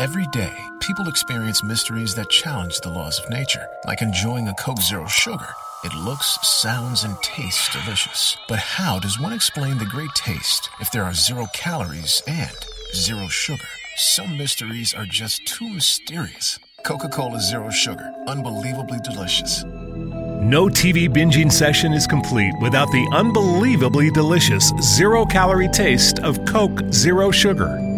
Every day, people experience mysteries that challenge the laws of nature, like enjoying a Coke Zero Sugar. It looks, sounds, and tastes delicious. But how does one explain the great taste if there are zero calories and zero sugar? Some mysteries are just too mysterious. Coca Cola Zero Sugar, unbelievably delicious. No TV binging session is complete without the unbelievably delicious zero calorie taste of Coke Zero Sugar.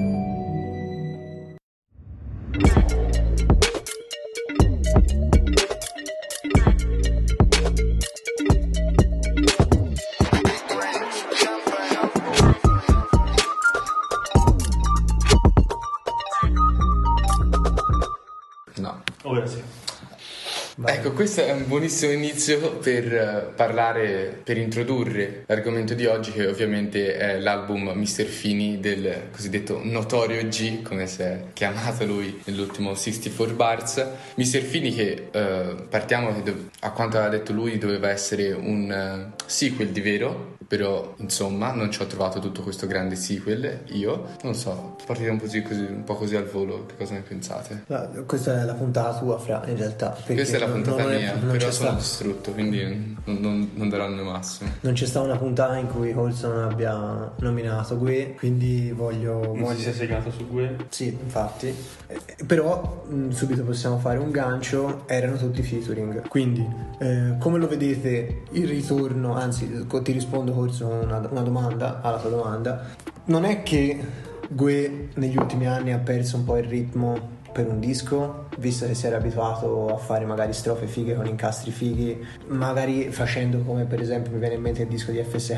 Buonissimo inizio per eh, parlare, per introdurre l'argomento di oggi, che ovviamente è l'album Mr. Fini del cosiddetto Notorio G, come si è chiamato lui nell'ultimo 64 Bars. Mr. Fini che eh, partiamo, a quanto aveva detto lui, doveva essere un eh, sequel di vero, però insomma non ci ho trovato tutto questo grande sequel io. Non so, partire un po' così, così- un po' così al volo, che cosa ne pensate? No, questa è la puntata tua, Fra, in realtà. Questa è la puntata non mia, non però c'è sono sta- distrutto, quindi non, non, non darò il mio massimo. Non c'è stata una puntata in cui Colson abbia nominato Gue, quindi voglio... Non voglio... si sia segato su Gue. Sì, infatti. Eh, però mh, subito possiamo fare un gancio, erano tutti featuring. Quindi, eh, come lo vedete il ritorno, anzi ti rispondo forse con una, una domanda alla tua domanda. Non è che Gue negli ultimi anni ha perso un po' il ritmo per un disco, visto che si era abituato a fare magari strofe fighe con incastri fighi, magari facendo come per esempio mi viene in mente il disco di FSK,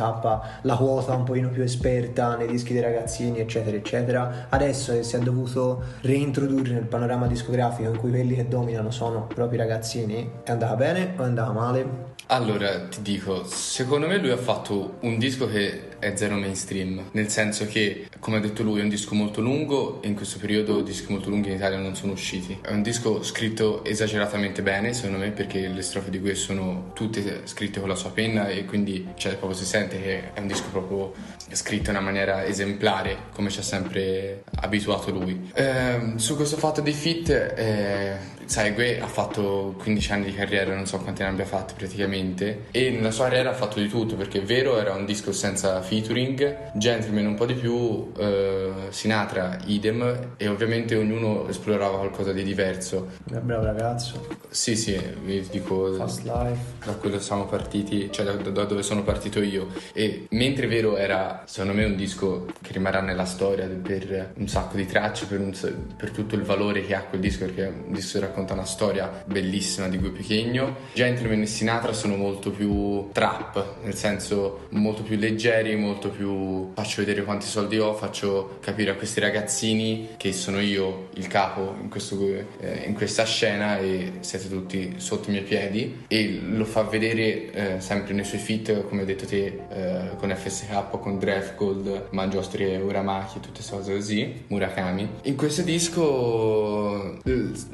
la quota un pochino più esperta nei dischi dei ragazzini, eccetera, eccetera. Adesso che si è dovuto reintrodurre nel panorama discografico in cui quelli che dominano sono proprio i ragazzini, è andata bene o è andata male? Allora, ti dico, secondo me lui ha fatto un disco che è zero mainstream, nel senso che, come ha detto lui, è un disco molto lungo e in questo periodo dischi molto lunghi in Italia non sono usciti. È un disco scritto esageratamente bene, secondo me, perché le strofe di questo sono tutte scritte con la sua penna e quindi cioè, proprio si sente che è un disco proprio scritto in una maniera esemplare, come ci ha sempre abituato lui. Ehm, su questo fatto dei fit, eh, sai, Gue ha fatto 15 anni di carriera, non so quanti ne abbia fatti praticamente, e nella sua carriera ha fatto di tutto, perché è vero era un disco senza featuring, Gentleman un po' di più, eh, Sinatra idem, e ovviamente ognuno esplorava qualcosa di diverso. Eh, Bravo ragazzo, Sì, sì, vi dico Fast Life. da quello siamo partiti, cioè da, da dove sono partito io. E mentre Vero era, secondo me, un disco che rimarrà nella storia per un sacco di tracce, per, un per tutto il valore che ha quel disco, perché è un disco che racconta una storia bellissima di Gue Pechegno. Gentleman e Sinatra sono molto più trap, nel senso molto più leggeri, molto più faccio vedere quanti soldi ho, faccio capire a questi ragazzini che sono io il capo in, questo, eh, in questa scena e siete tutti sotto i miei piedi e lo fa vedere eh, sempre nei suoi feat come hai detto te eh, con FSK, con Draft Gold, Mangiostri e Uramaki tutte queste cose così, Murakami in questo disco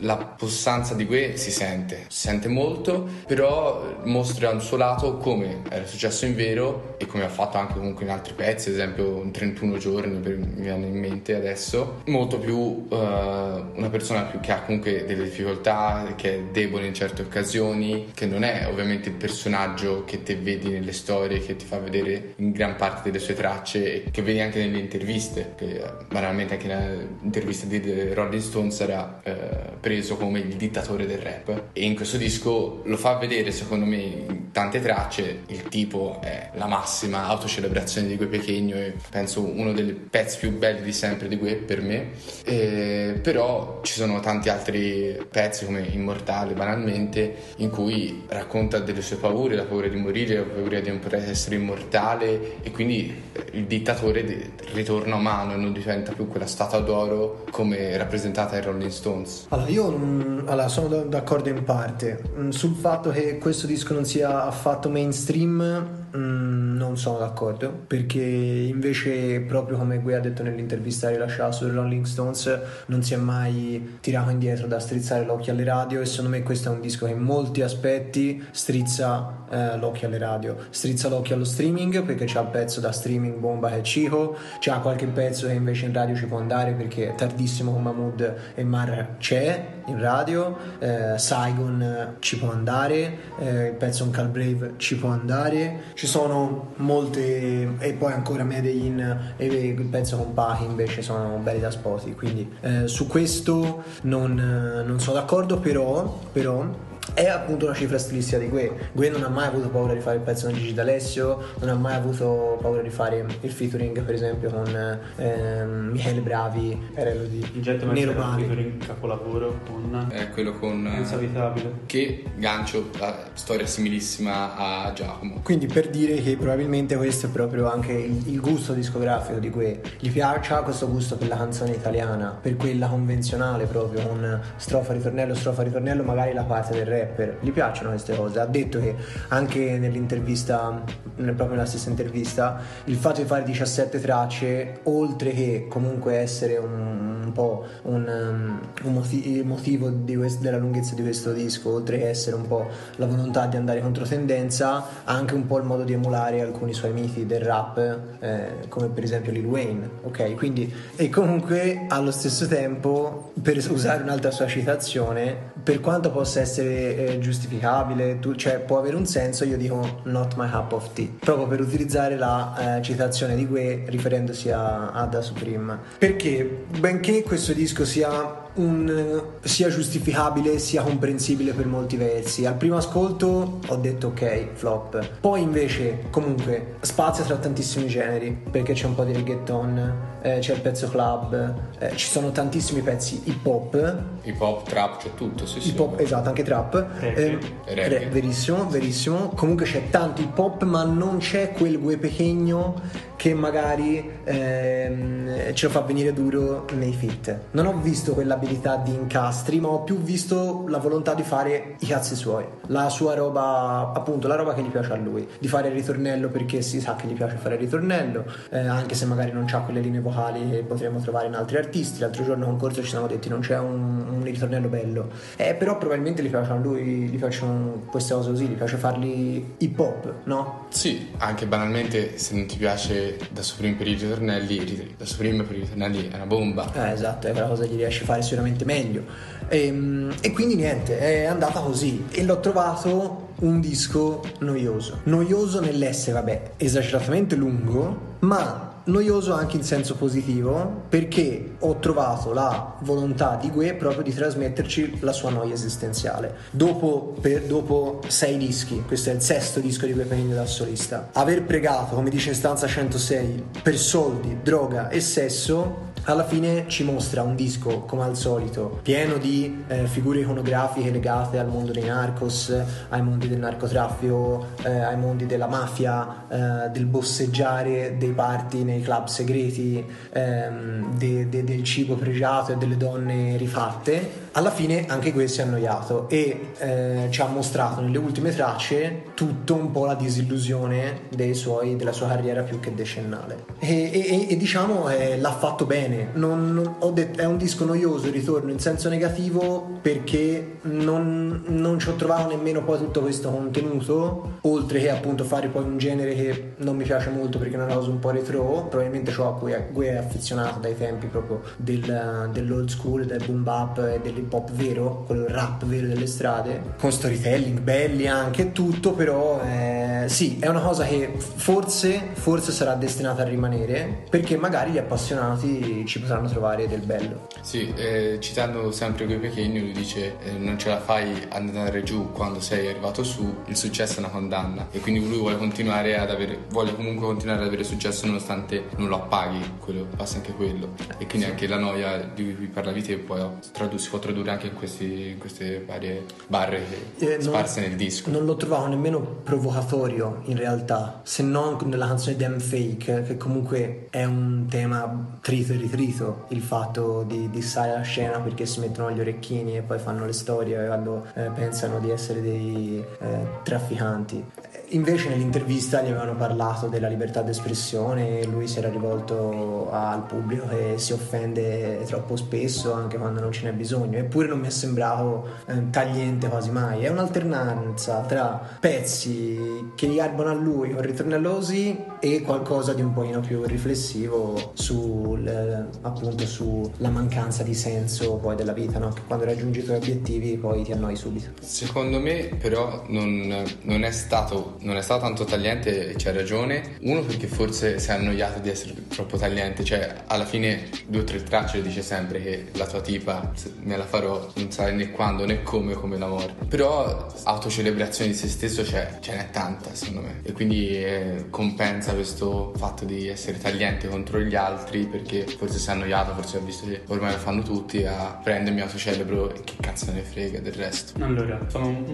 la possanza di Gue si sente si sente molto però mostra un suo lato come era successo in vero e come ha fatto anche comunque in altri pezzi ad esempio in 31 giorni per- mi viene in mente adesso. Molto più eh, una persona più che ha comunque delle difficoltà che è debole in certe occasioni che non è ovviamente il personaggio che te vedi nelle storie che ti fa vedere in gran parte delle sue tracce e che vedi anche nelle interviste che eh, banalmente anche nell'intervista di Rolling Stones era eh, preso come il dittatore del rap. E in questo disco lo fa vedere secondo me in tante tracce. Il tipo è la massima autocelebrazione di Gue Pechegno e penso uno dei pezzi più belli di sempre di Gue per me. E però ci sono tanti altri pezzi come Immortale banalmente in cui racconta delle sue paure la paura di morire la paura di non poter essere immortale. E quindi eh, il dittatore ritorna umano e non diventa più quella statua d'oro come rappresentata ai Rolling Stones. Allora, io mm, allora, sono d'accordo in parte Mm, sul fatto che questo disco non sia affatto mainstream. Mm, non sono d'accordo perché invece proprio come Gue ha detto nell'intervista rilasciata su Rolling Stones non si è mai tirato indietro da strizzare l'occhio alle radio e secondo me questo è un disco che in molti aspetti strizza eh, l'occhio alle radio. Strizza l'occhio allo streaming perché c'è il pezzo da streaming bomba che è Cico c'è qualche pezzo che invece in radio ci può andare perché tardissimo con Mahmood e Mar c'è in radio eh, Saigon ci può andare eh, il pezzo Un Brave ci può andare ci sono molte e poi ancora Medellin e pezzo con Pachi invece sono belli da sposi quindi eh, su questo non, non sono d'accordo però, però è appunto una cifra stilistica di Gue. Gue non ha mai avuto paura di fare il pezzo con Gigi D'Alessio, non ha mai avuto paura di fare il featuring per esempio con ehm, Michele Bravi, di Nero Bali. featuring capolavoro con... È quello con... Insavitabile. Che gancio, la storia similissima a Giacomo. Quindi per dire che probabilmente questo è proprio anche il, il gusto discografico di Gue. Gli piace, ha questo gusto per la canzone italiana, per quella convenzionale proprio, con strofa, ritornello, strofa, ritornello, magari la parte del rapper, gli piacciono queste cose. Ha detto che anche nell'intervista, proprio nella stessa intervista, il fatto di fare 17 tracce, oltre che comunque essere un, un po' un, um, un motivo quest- della lunghezza di questo disco, oltre che essere un po' la volontà di andare contro tendenza, ha anche un po' il modo di emulare alcuni suoi miti del rap, eh, come per esempio Lil Wayne, ok? Quindi, e comunque allo stesso tempo, per usare un'altra sua citazione, per quanto possa essere eh, giustificabile, tu, cioè può avere un senso, io dico not my cup of tea, proprio per utilizzare la eh, citazione di Gue riferendosi a, a Da Supreme. Perché benché questo disco sia un, sia giustificabile sia comprensibile per molti versi. Al primo ascolto ho detto ok, flop. Poi invece comunque spazia tra tantissimi generi perché c'è un po' di reggaeton, eh, c'è il pezzo club, eh, ci sono tantissimi pezzi hip hop. Hip hop, trap, c'è tutto, sì, hip hop, esatto, anche trap. Eh, re, verissimo, verissimo. Comunque c'è tanto hip hop ma non c'è quel gue pequeño che magari ehm, ce lo fa venire duro nei fit. Non ho visto quell'abilità di incastri, ma ho più visto la volontà di fare i cazzi suoi, la sua roba, appunto, la roba che gli piace a lui, di fare il ritornello perché si sa che gli piace fare il ritornello, eh, anche se magari non ha quelle linee vocali che potremmo trovare in altri artisti. L'altro giorno con Corso ci siamo detti non c'è un, un ritornello bello, eh, però probabilmente gli piacciono a lui, gli piacciono queste cose così, gli piace farli hip hop, no? Sì, anche banalmente se non ti piace da Supreme per i ritornelli, da Supreme per i ritornelli è una bomba. Eh, esatto, è una cosa che riesce a fare sicuramente meglio. E, ehm, e quindi niente, è andata così e l'ho trovato un disco noioso. Noioso nell'essere, vabbè, esageratamente lungo, ma noioso anche in senso positivo perché ho trovato la volontà di Gue proprio di trasmetterci la sua noia esistenziale. Dopo, per, dopo sei dischi, questo è il sesto disco di Gue Penini da solista, aver pregato, come dice in stanza 106, per soldi, droga e sesso alla fine ci mostra un disco come al solito pieno di eh, figure iconografiche legate al mondo dei narcos, ai mondi del narcotraffico, eh, ai mondi della mafia, eh, del bosseggiare dei party nei club segreti, ehm, de, de, del cibo pregiato e delle donne rifatte. Alla fine anche questo si è annoiato e eh, ci ha mostrato nelle ultime tracce tutto un po' la disillusione suoi, della sua carriera più che decennale. E, e, e diciamo eh, l'ha fatto bene. Non, non, detto, è un disco noioso, ritorno in senso negativo perché non, non ci ho trovato nemmeno poi tutto questo contenuto, oltre che appunto fare poi un genere che non mi piace molto perché è una cosa un po' retro, probabilmente ciò a cui è, cui è affezionato dai tempi proprio del, dell'old school, del boom bap e dell'hip hop vero, quello rap vero delle strade, con storytelling belli anche tutto, però eh, sì, è una cosa che forse, forse sarà destinata a rimanere perché magari gli appassionati ci potranno trovare del bello. Sì, eh, citando sempre quei pequeni, lui dice eh, non ce la fai ad andare giù quando sei arrivato su, il successo è una condanna e quindi lui vuole continuare ad avere, vuole comunque continuare ad avere successo nonostante non lo appaghi, quello, passa anche quello. E quindi anche la noia di cui parlavi te poi tradu- si può tradurre anche in, questi, in queste varie barre eh, sparse non, nel disco. Non lo trovavo nemmeno provocatorio in realtà, se non nella canzone Damn Fake, che comunque è un tema trito e ritrito, il fatto di dissare la scena perché si mettono gli orecchini e poi fanno le storie quando eh, pensano di essere dei eh, trafficanti invece nell'intervista gli avevano parlato della libertà d'espressione, lui si era rivolto al pubblico che si offende troppo spesso anche quando non ce n'è bisogno, eppure non mi è sembrato eh, tagliente quasi mai, è un'alternanza tra pezzi che garbano a lui con ritornello così e qualcosa di un pochino più riflessivo sul, eh, appunto sulla mancanza di senso poi della vita, no? che quando raggiungi i tuoi obiettivi poi ti annoi subito. Secondo me però non, non, è stato, non è stato tanto tagliente e c'è ragione, uno perché forse si è annoiato di essere troppo tagliente, cioè alla fine due o tre tracce dice sempre che la tua tipa me la farò non sai né quando né come come la morte, però autocelebrazione di se stesso c'è, ce n'è tanta secondo me e quindi eh, compensa questo fatto di essere tagliente contro gli altri perché forse si è annoiato, forse ha visto che ormai lo fanno tutti a prendermi autocelebro e che cazzo ne frega del resto. Allora, sono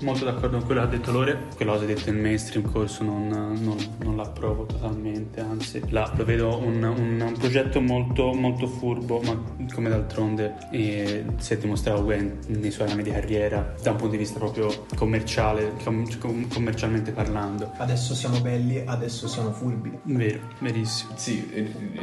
molto d'accordo con quello che ha detto Lore, quella cosa detta in mainstream corso non, non, non l'approvo totalmente, anzi la, lo vedo un, un, un, progetto molto, molto furbo, ma come d'altronde eh, si è dimostrato Gwen nei suoi anni di carriera da un punto di vista proprio commerciale, com, commercialmente parlando. Adesso siamo belli, adesso siamo furbi. Vero, verissimo. Sì,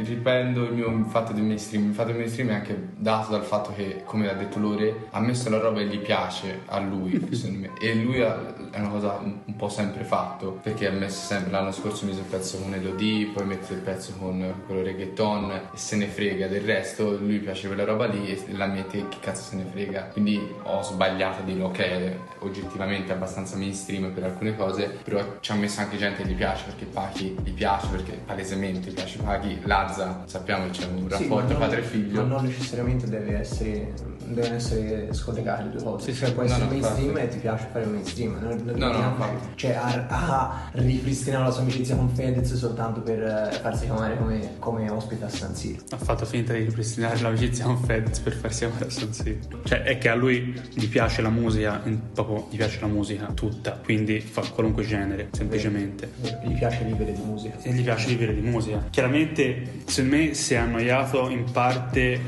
riprendo il mio fatto del mainstream. Il fatto del mainstream è anche dato dal fatto che, come ha detto Lore, ha messo la roba e gli piace a lui, secondo me. E lui ha, è una cosa un, po' sempre fatto, perché ha messo sempre, l'anno scorso mise il pezzo con Elodie, poi mette il pezzo con quello reggaeton e se ne frega del resto, lui piace quella roba lì e la mette che cazzo se ne frega. Quindi ho sbagliato a dire ok, oggettivamente abbastanza mainstream per alcune cose, però ci ha messo anche gente che gli piace, perché Pachi gli piace, perché palesemente gli piace Pachi, Lazza, sappiamo che c'è un rapporto sì, padre-figlio. Ma non necessariamente deve essere, devono essere scollegate le due cose. Sì, cioè può essere no, mainstream e ti piace fare mainstream. Non, non no, no, no, cioè ha, ha ripristinato la sua amicizia con Fedez soltanto per eh, farsi chiamare come, come ospite a San Siro. Ha fatto finta di ripristinare l'amicizia con Fedez per farsi chiamare a San Siro. Cioè è che a lui gli piace la musica, proprio gli piace la musica tutta, quindi fa qualunque genere, semplicemente. Gli piace vivere di musica. E gli piace vivere di musica. Chiaramente, secondo me si è annoiato in parte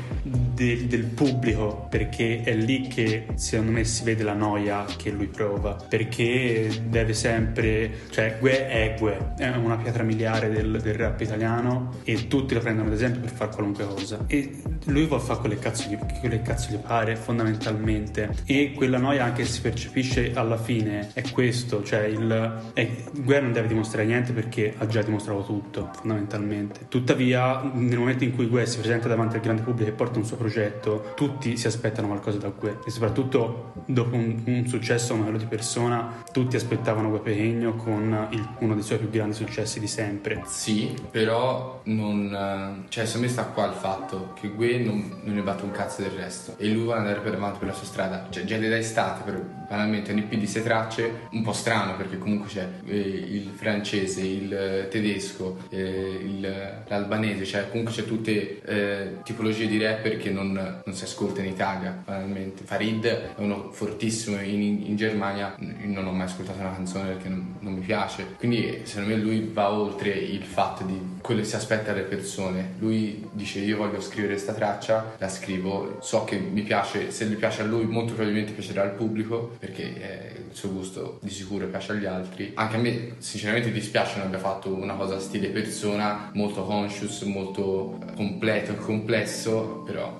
del, del pubblico perché è lì che secondo me si vede la noia che lui prova. Perché deve sempre cioè Gue è Gue è una pietra miliare del, del rap italiano e tutti lo prendono ad esempio per fare qualunque cosa. E lui vuole fare quelle cazzo quelle cazzo gli pare fondamentalmente. E quella noia anche si percepisce alla fine è questo cioè il è, Gue non deve dimostrare niente perché ha già dimostrato tutto fondamentalmente. Tuttavia nel momento in cui Gue si presenta davanti al grande pubblico e porta un suo progetto tutti si aspettano qualcosa da Gue. E soprattutto dopo un, un successo come quello di persona tutti aspettavano Gue Pequeno con il, uno dei suoi più grandi successi di sempre. Sì però non cioè secondo me sta qua il fatto che Gue non, non ne batte un cazzo del resto. E lui vuole andare per avanti per la sua strada. Cioè già da estate per, banalmente un EP di sei tracce un po' strano perché comunque c'è eh, il francese il tedesco eh, il, l'albanese cioè comunque c'è tutte eh, tipologie di rapper che non, non si ascolta in Italia banalmente. Farid è uno fortissimo in, in Germania. Non ho mai ascoltato una canzone perché non, non, mi piace. Quindi secondo me lui va oltre il fatto di quello che si aspetta dalle persone. Lui dice io voglio scrivere questa traccia la scrivo. So che mi piace se gli piace a lui molto probabilmente piacerà al pubblico perché il suo gusto di sicuro piace agli altri. Anche a me sinceramente dispiace non abbia fatto una cosa stile persona molto conscious molto completo e complesso però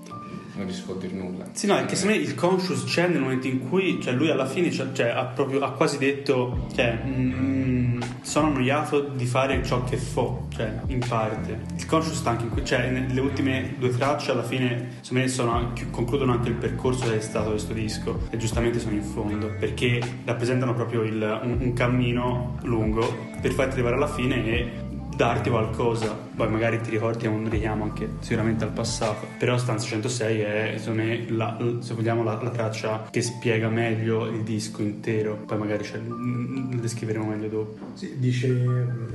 non riesco a nulla. Sì, no, è che secondo me il conscious c'è nel momento in cui, cioè lui alla fine cioè, cioè, ha, proprio, ha quasi detto, cioè, mm, sono annoiato di fare ciò che fo, cioè, in parte. Il conscious sta anche in cui, cioè, nelle ultime due tracce alla fine, secondo me, sono, concludono anche il percorso che è stato questo disco e giustamente sono in fondo, perché rappresentano proprio il, un, un cammino lungo per farti arrivare alla fine e darti qualcosa. Poi magari ti ricordi è un richiamo anche sicuramente al passato. Però Stanza 106 è secondo me la, se vogliamo la, la, traccia che spiega meglio il disco intero. Poi magari lo descriveremo meglio dopo. Sì, dice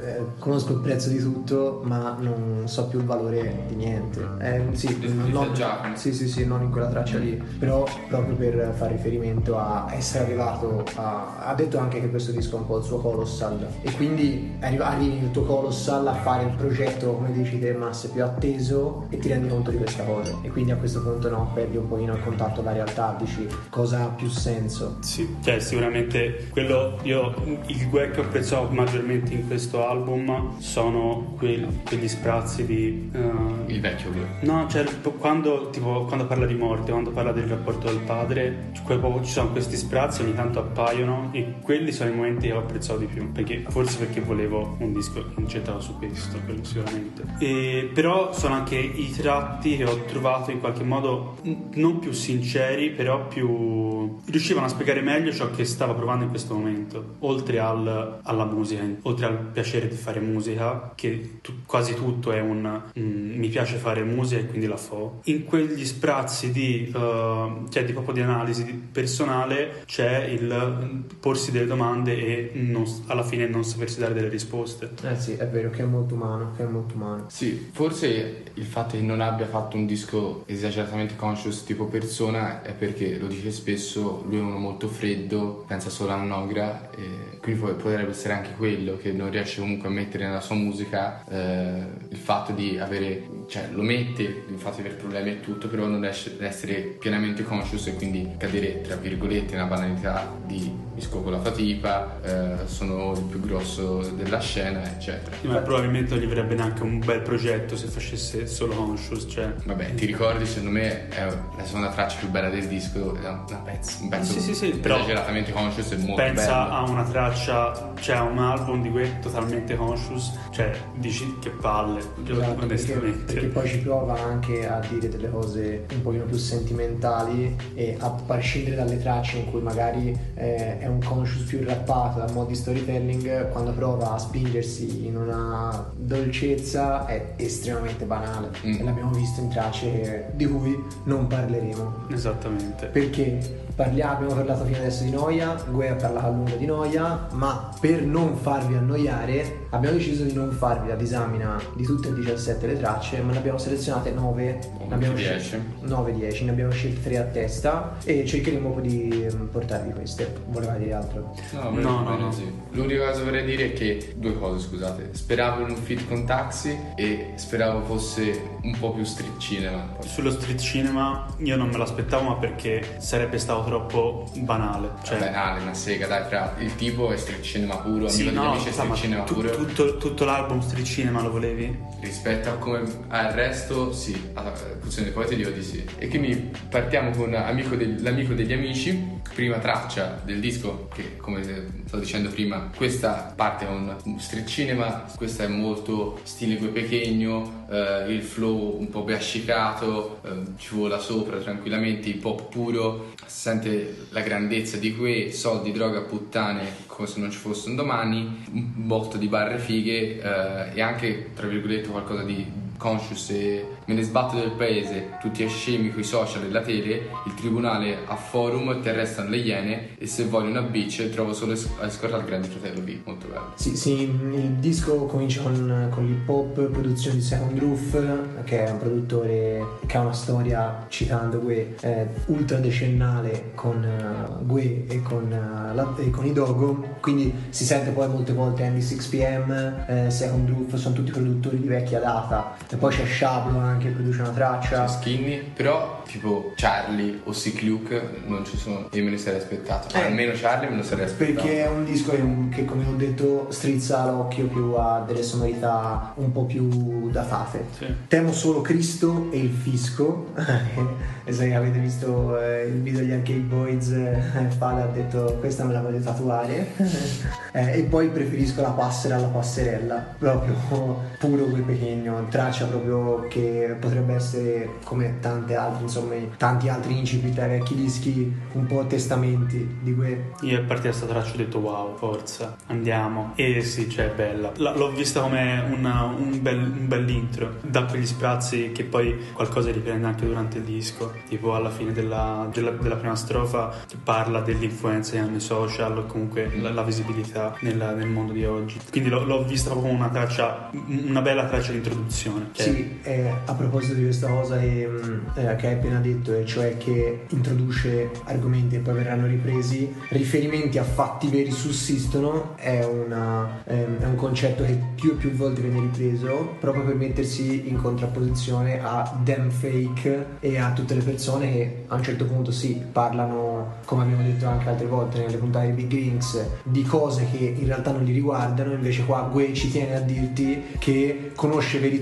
eh, conosco il prezzo di tutto ma non so più il valore di niente. Eh, sì, non, sì, sì, sì, non in quella traccia lì. Però proprio per fare riferimento a essere arrivato a ha detto anche che questo disco è un po' il suo colossal. E quindi arrivi il tuo colossal a fare il progetto come dici te, Masse, più atteso e ti rendi conto di questa cosa. E quindi a questo punto no, perdi un pochino il contatto con la realtà, dici cosa ha più senso. Sì, cioè sicuramente quello io il Gue che ho apprezzato maggiormente in questo album sono quel, quegli sprazzi di uh, il vecchio Gue. No, cioè quando, tipo, quando parla di morte, quando parla del rapporto del padre, ci sono questi sprazzi ogni tanto appaiono e quelli sono i momenti che ho apprezzato di più, perché forse perché volevo un disco incentrato su questo, quello sicuramente. E, però sono anche i tratti che ho trovato in qualche modo non più sinceri, però più riuscivano a spiegare meglio ciò che stava provando in questo momento, oltre al, alla musica, oltre al piacere di fare musica, che tu, quasi tutto è un mm, mi piace fare musica e quindi la fo. In quegli sprazzi di, uh, cioè di proprio di analisi personale c'è il porsi delle domande e non, alla fine non sapersi dare delle risposte. Eh sì, è vero che è molto umano, che è molto umano. Sì, forse il fatto che non abbia fatto un disco esageratamente conscious tipo persona è perché, lo dice spesso, lui è uno molto freddo, pensa solo a Nogra e quindi potrebbe essere anche quello che non riesce comunque a mettere nella sua musica eh, il fatto di avere, cioè lo mette, il fatto di avere problemi e tutto, però non riesce ad essere pienamente conscious e quindi cadere tra virgolette nella banalità di mi scopo la fatipa, eh, sono il più grosso della scena, eccetera. Ma probabilmente non gli verrebbe neanche un bel progetto se facesse solo conscious, cioè. Vabbè, ti ricordi, secondo me è la seconda traccia più bella del disco, è un pezzo, un pezzo sì, sì, sì, però esageratamente conscious e molto pensa bello. a una traccia, cioè a un album di quei totalmente conscious, cioè dici che palle, esatto, onestamente. Perché, perché poi ci prova anche a dire delle cose un pochino più sentimentali e a prescindere dalle tracce in cui magari eh, è un conscious più rappato da modi storytelling, quando prova a spingersi in una dolcezza è estremamente banale mm. e l'abbiamo visto in tracce di cui non parleremo. Esattamente. Perché parliamo, abbiamo parlato fino adesso di noia, Gue ha parlato a lungo di noia, ma per non farvi annoiare abbiamo deciso di non farvi la disamina di tutte e 17 le tracce, ma ne abbiamo selezionate 9, ne abbiamo 10. 9-10, ne abbiamo scelte 3 a testa e cercheremo di mm, portarvi queste. Voleva dire altro? No, no, no, no. Sì. L'unica cosa vorrei dire è che, due cose scusate, speravo in un fit con Taxi e speravo fosse un po' più street cinema. Sullo street cinema io non me l'aspettavo ma perché sarebbe stato troppo banale. Cioè... Banale, una sega, dai, tra il tipo e street cinema puro, sì, no, amici street cinema tu, puro. Tutto, tutto, l'album street cinema lo volevi? Rispetto a come al resto, sì. A funzione poi ti dico di sì. E quindi partiamo con de- l'amico degli amici, prima traccia del disco, che come stavo dicendo prima, questa parte con street cinema, questa è molto stile Gue Pechegno, eh, il flow un po' biascicato, eh, ci vola sopra tranquillamente, il pop puro, sente la grandezza di que, soldi, droga, puttane, come se non ci fosse un domani, un botto di barre fighe eh, e anche, tra virgolette, qualcosa di conscious e me ne sbatto del paese, tutti è scemi coi social e la tele, il tribunale a forum ti arrestano le iene e se voglio una bitch trovo solo a scorrere al grande fratello B, molto bello. Sì, sì, il disco comincia con, con l'hip hop, produzione di Second Roof, che è un produttore che ha una storia, citando Gue, eh, ultra decennale con uh, Gue e con, uh, la, e con i Dogo, quindi si sente poi molte volte Andy 6pm, eh, Second Roof, sono tutti produttori di vecchia data e poi c'è Shablo anche che produce una traccia. C'è Skinny, però tipo Charlie o Sick Luke non ci sono. Io me ne sarei aspettato. Eh, almeno Charlie me lo sarei aspettato. Perché è un disco che, come ho detto, strizza l'occhio più a delle sonorità un po' più datate. Sì. Temo solo Cristo e il fisco. e se avete visto eh, il video degli Arcade Boys, eh, Fale ha detto questa me la voglio tatuare. eh, e poi preferisco la passera alla passerella. Proprio puro quel pequeño, traccia proprio che potrebbe essere come tante altre, insomma, tanti altri incipit dai vecchi dischi, un po' testamenti di quei. Io a partire da questa traccia ho detto wow, forza, andiamo. E sì, cioè è bella. L- l'ho vista come una, un, bel, un bel intro, da quegli sprazzi che poi qualcosa riprende anche durante il disco, tipo alla fine della, della, della prima strofa parla dell'influenza che hanno i social o comunque la, la visibilità nella, nel mondo di oggi. Quindi l'ho, l'ho vista come una traccia, una bella traccia di introduzione. Cioè, sì, eh, proposito di questa cosa che, mm, eh, che hai appena detto, e cioè che introduce argomenti e poi verranno ripresi, riferimenti a fatti veri sussistono, è, una, ehm, è un concetto che più e più volte viene ripreso proprio per mettersi in contrapposizione a damn fake e a tutte le persone che a un certo punto sì, parlano, come abbiamo detto anche altre volte nelle puntate di Big Rings, di cose che in realtà non li riguardano, invece qua Gue ci tiene a dirti che conosce veri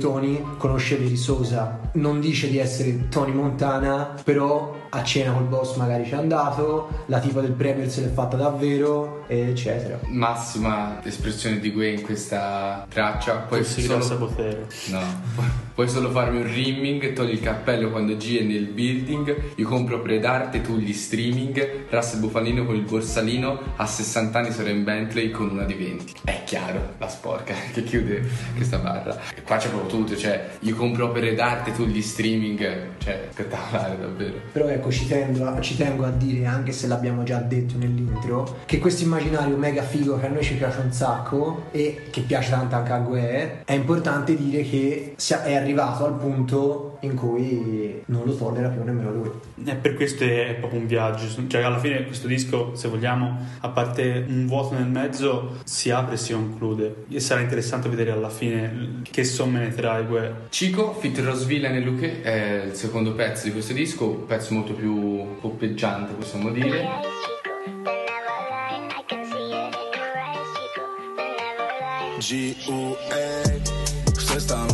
Conosce veri Sosa, non dice di essere Tony Montana, però a cena col boss magari ci è andato, la tipa del Premier se l'è fatta davvero, eccetera. Massima espressione di Gue in questa traccia. Si solo... grassa potere. No, puoi solo farmi un rimming, togli il cappello quando G è nel building, io compro predarte, tu gli streaming, Russell Bufalino con il borsalino, a 60 anni sarò in Bentley con una di 20. È chiaro, la sporca che chiude questa barra. E qua c'è proprio tutto, cioè io compro opere d'arte, tu gli streaming, cioè spettacolare davvero. Però ecco, ci tengo, a, ci tengo a dire, anche se l'abbiamo già detto nell'intro, che questo immaginario mega figo che a noi ci piace un sacco e che piace tanto anche a Gue, è importante dire che è arrivato al punto in cui non lo tollera più nemmeno lui. E per questo è proprio un viaggio. Cioè, alla fine questo disco, se vogliamo, a parte un vuoto nel mezzo, si apre e si conclude. E sarà interessante vedere alla fine che somme ne trae Gue. Chico, Fit Rosville e Luke è il secondo pezzo di questo disco, un pezzo molto più poppeggiante possiamo dire. G.U.A. Se stanotte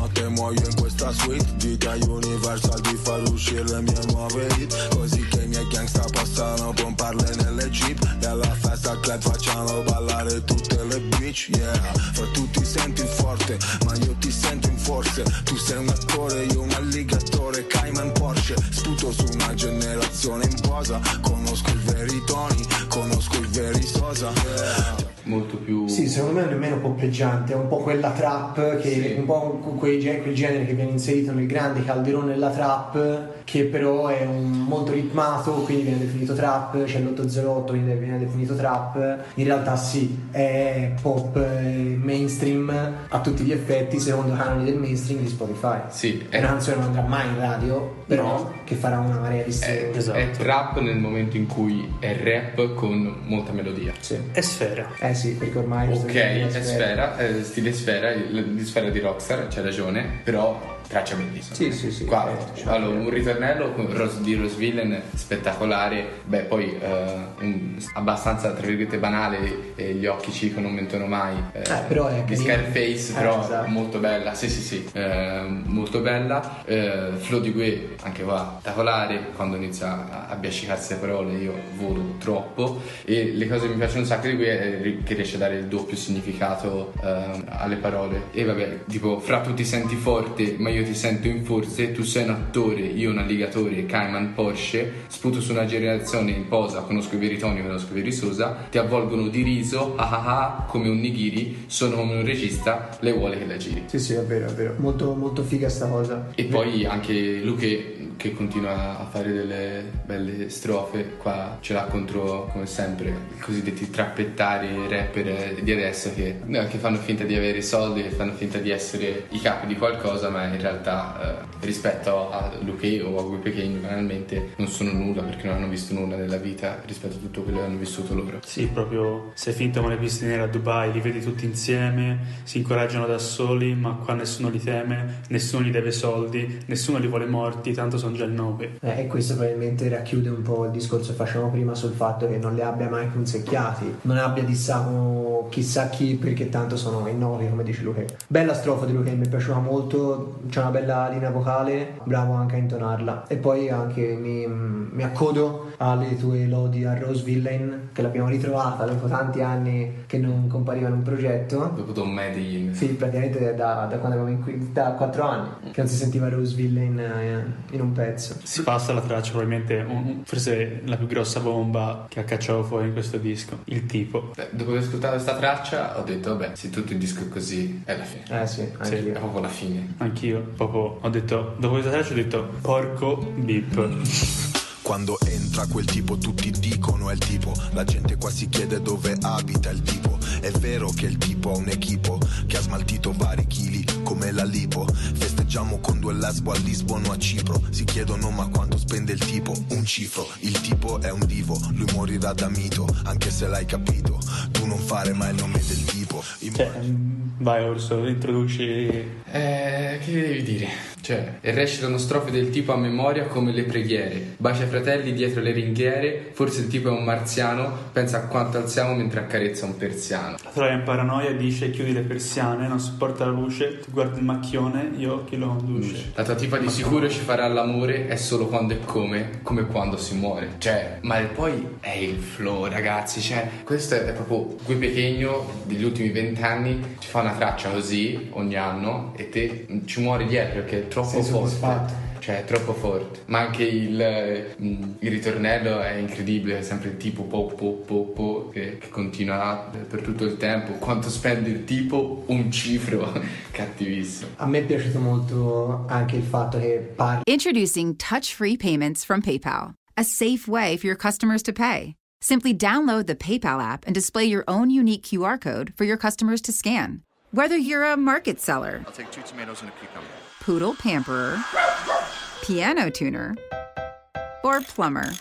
questa suite a Universal di far uscire le mie nuove hit. Così che i miei gangsta possano pomparle nelle jeep. E alla festa club facciano ballare tutte le bitch Yeah, fra tu ti senti forte Ma io ti sento in forze. Tu sei un attore, io un alligatore Cayman Porsche. Sputo su una generazione in posa Conosco i veri Tony Conosco i veri Sosa. Yeah Molto più... Sì, secondo me è nemmeno poppeggiante, è un po' quella trap, che Sì. un po' quei ge- quel genere che viene inserito nel grande calderone della trap, che però è un- molto ritmato, quindi viene definito trap, c'è l'808, quindi viene definito trap. In realtà sì, è pop mainstream a tutti gli effetti, secondo i canoni del mainstream di Spotify. Sì, È è, una canzone che non andrà mai in radio, però No. che farà una marea di è, streaming. Esatto. è trap nel momento in cui è rap con molta melodia. Sì. È sfera. Eh sì, perché ormai... Ok, è sfera. sfera, eh, stile sfera, di sfera di Rockstar, c'è ragione, però traccia bellissima. Sì, sì, sì. Qua, Eh, cioè, allora, un ritornello di Rosvillen spettacolare, beh poi eh, un- abbastanza tra virgolette banale, eh, gli occhi Cico non mentono mai, eh, Eh, però è di. Scarface, Eh, però esatto. molto bella, sì sì sì, eh, molto bella, eh, Flow di Gue anche qua spettacolare, quando inizia a, biascicarsi le parole io volo troppo e le cose che mi piacciono un sacco di Gue è che riesce a dare il doppio significato eh, alle parole e vabbè, tipo fra tu ti senti forte ma io ti sento in forze, tu sei un attore, io un alligatore, Cayman Porsche, sputo su una generazione in posa, conosco i veri Tony, conosco i veri Sosa, ti avvolgono di riso, ah ah ah, come un nigiri, sono come un regista, le vuole che la giri. Sì, sì, è vero, è vero. Molto, molto figa sta cosa. E poi anche Luke che continua a fare delle belle strofe, qua ce l'ha contro, come sempre, i cosiddetti trappettari rapper di adesso che, che fanno finta di avere soldi, che fanno finta di essere i capi di qualcosa, ma in realtà eh, rispetto a Luke o a Gue Pechegno banalmente non sono nulla perché non hanno visto nulla nella vita rispetto a tutto quello che hanno vissuto loro. Sì, proprio sei finto come le piste nere a Dubai, li vedi tutti insieme, si incoraggiano da soli, ma qua nessuno li teme, nessuno gli deve soldi, nessuno li vuole morti, tanto sono già il 9. Eh, e questo probabilmente racchiude un po' il discorso che facevamo prima sul fatto che non li abbia mai punzecchiati, non abbia dissato chissà chi perché tanto sono innoti come dice Luca. Bella strofa di Luca, mi è piaciuta molto, c'è una bella linea vocale, bravo anche a intonarla. E poi anche mi, mi accodo alle tue lodi a Rose Villain che l'abbiamo ritrovata dopo tanti anni che non compariva in un progetto. Dopo Don Medellin. Sì, praticamente da, da quando eravamo in qui, da 4 anni che non si sentiva Roseville in, eh, in un pezzo. Si passa la traccia, probabilmente un- forse la più grossa bomba che ha cacciato fuori in questo disco, il tipo. Beh, dopo aver ascoltato questa traccia ho detto vabbè se tutto il disco è così è la fine. Eh sì, anche È io. proprio la fine. Anch'io, proprio, ho detto, dopo questa traccia ho detto, porco bip. Quando entra quel tipo tutti dicono è il tipo La gente qua si chiede dove abita il tipo È vero che il tipo ha un equipo che ha smaltito vari chili come la lipo. Festeggiamo con due lesbo a Lisbona o a Cipro. Si chiedono ma quanto spende il tipo? Un cifro. Il tipo è un divo, lui morirà da mito, anche se l'hai capito. Tu non fare mai il nome del tipo. Cioè, vai Orso, introduci. Eh, che devi dire? Cioè, e recitano strofe del tipo a memoria come le preghiere. Bacia i fratelli dietro le ringhiere, forse il tipo è un marziano, pensa a quanto alziamo mentre accarezza un persiano. La troia in paranoia dice chiudi le persiane, non sopporta la luce, tu guardi il macchione, io chi lo conduce. La tua tipa di sicuro ci farà l'amore, è solo quando e come, come quando si muore. Cioè, ma poi è il flow, ragazzi. Cioè, questo è proprio Gue Pechegno degli ultimi vent'anni. Ci fa una traccia così ogni anno e te ci muori dietro perché è troppo Sei forte. soddisfatto. Cioè, è troppo forte. Ma anche il, mm, il ritornello è incredibile, è sempre il tipo po po po po che, che continua per tutto il tempo. Quanto spende il tipo? Un cifro cattivissimo. A me è piaciuto molto anche il fatto che parli Introducing touch free payments from PayPal, a safe way for your customers to pay. Simply download the PayPal app and display your own unique QR code for your customers to scan. Whether you're a market seller, I'll take two tomatoes and a cucumber. poodle pamperer, piano tuner, or plumber.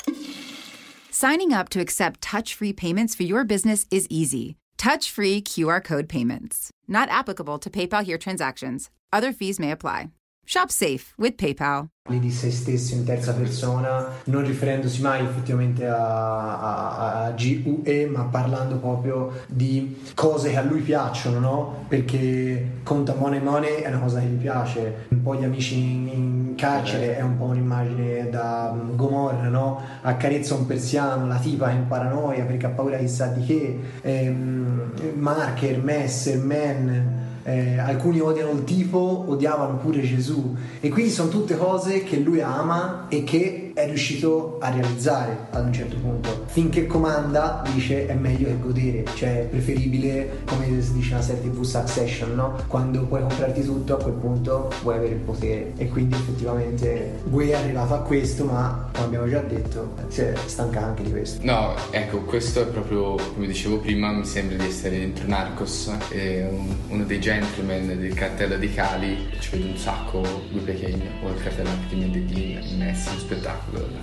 Signing up to accept touch free payments for your business is easy. Touch free QR code payments. Not applicable to PayPal here transactions. Other fees may apply. Shop safe with PayPal. di se stesso in terza persona, non riferendosi mai effettivamente a, a, a GUE, ma parlando proprio di cose che a lui piacciono, no? Perché Conta Money Money è una cosa che gli piace, un po' gli amici in, in carcere è un po' un'immagine da um, Gomorra, no? Accarezza un persiano, la tipa è in paranoia perché ha paura chissà di che, ehm, Marker, Messer, Man eh, alcuni odiano il tipo, odiavano pure Gesù. E quindi sono tutte cose che lui ama e che è riuscito a realizzare ad un certo punto. Finché comanda dice è meglio che godere, cioè è preferibile, come si dice nella serie TV Succession, no? Quando puoi comprarti tutto a quel punto vuoi avere il potere e quindi effettivamente Gue è arrivato a questo ma come abbiamo già detto si è stanca anche di questo. No, ecco, questo è proprio, come dicevo prima, mi sembra di essere dentro Narcos, un- uno dei gentleman del cartello di Cali, ci vedo un sacco Gue Pechegno, o il cartello di Medellin, in Messi, un spettacolo.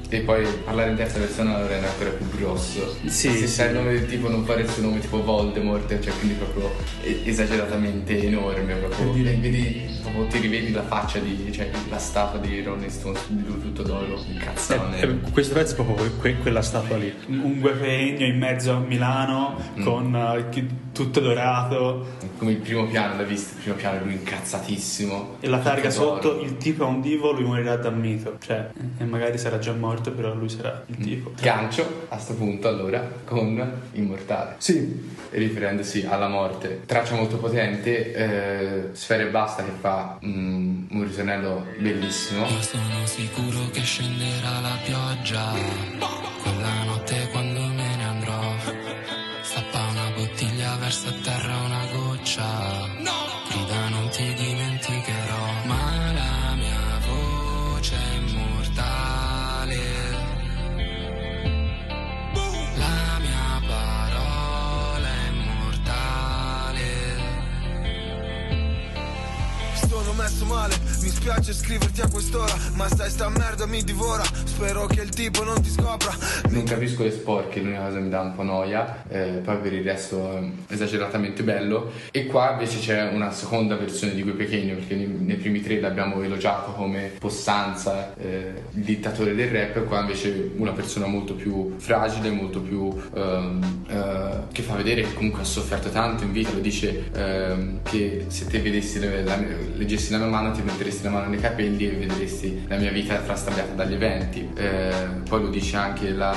E poi parlare in terza persona allora è ancora più grosso. Sì, Se sì. sai il nome del tipo non fare il suo nome tipo Voldemort, cioè quindi proprio esageratamente enorme, proprio, Per dire- e vedi, proprio ti rivedi la faccia di, cioè la statua di Rolling Stones, di lui tutto d'oro, un cazzone. Eh, eh, questo pezzo è proprio que- quella statua lì. Un guepegno in mezzo a Milano Mm. con chi- tutto dorato Come il primo piano, l'hai visto? Il primo piano lui incazzatissimo. e la targa d'oro. sotto il tipo è un divo, lui morirà da mito. Cioè, e magari sarà già morto, però lui sarà il tipo. Gancio a sto punto allora con Immortale. Sì, Riferendosi alla morte. Traccia molto potente, eh, Sfere e Basta che fa mm, un ritornello bellissimo. Io sono sicuro che scenderà la pioggia Quella notte quando me versa a terra una goccia. Grida non ti dimenticherò Ma la mia voce è immortale La mia parola è immortale Sono messo male, mi spiace scriverti a quest'ora Ma stai sta merda mi divora Spero che il tipo non ti scopra Non capisco le sporche, l'unica cosa che mi dà un po' noia, eh, poi per il resto è esageratamente bello. E qua invece c'è una seconda versione di Gue Pechegno, perché nei, nei primi tre l'abbiamo elogiato come possanza, eh, il dittatore del rap, qua invece una persona molto più fragile, molto più ehm, eh, che fa vedere che comunque ha sofferto tanto in vita, lo dice ehm, che se te vedessi le- la, leggessi la mia mano ti metteresti la mano nei capelli e vedresti la mia vita frastagliata dagli eventi. Eh, poi lo dice anche la,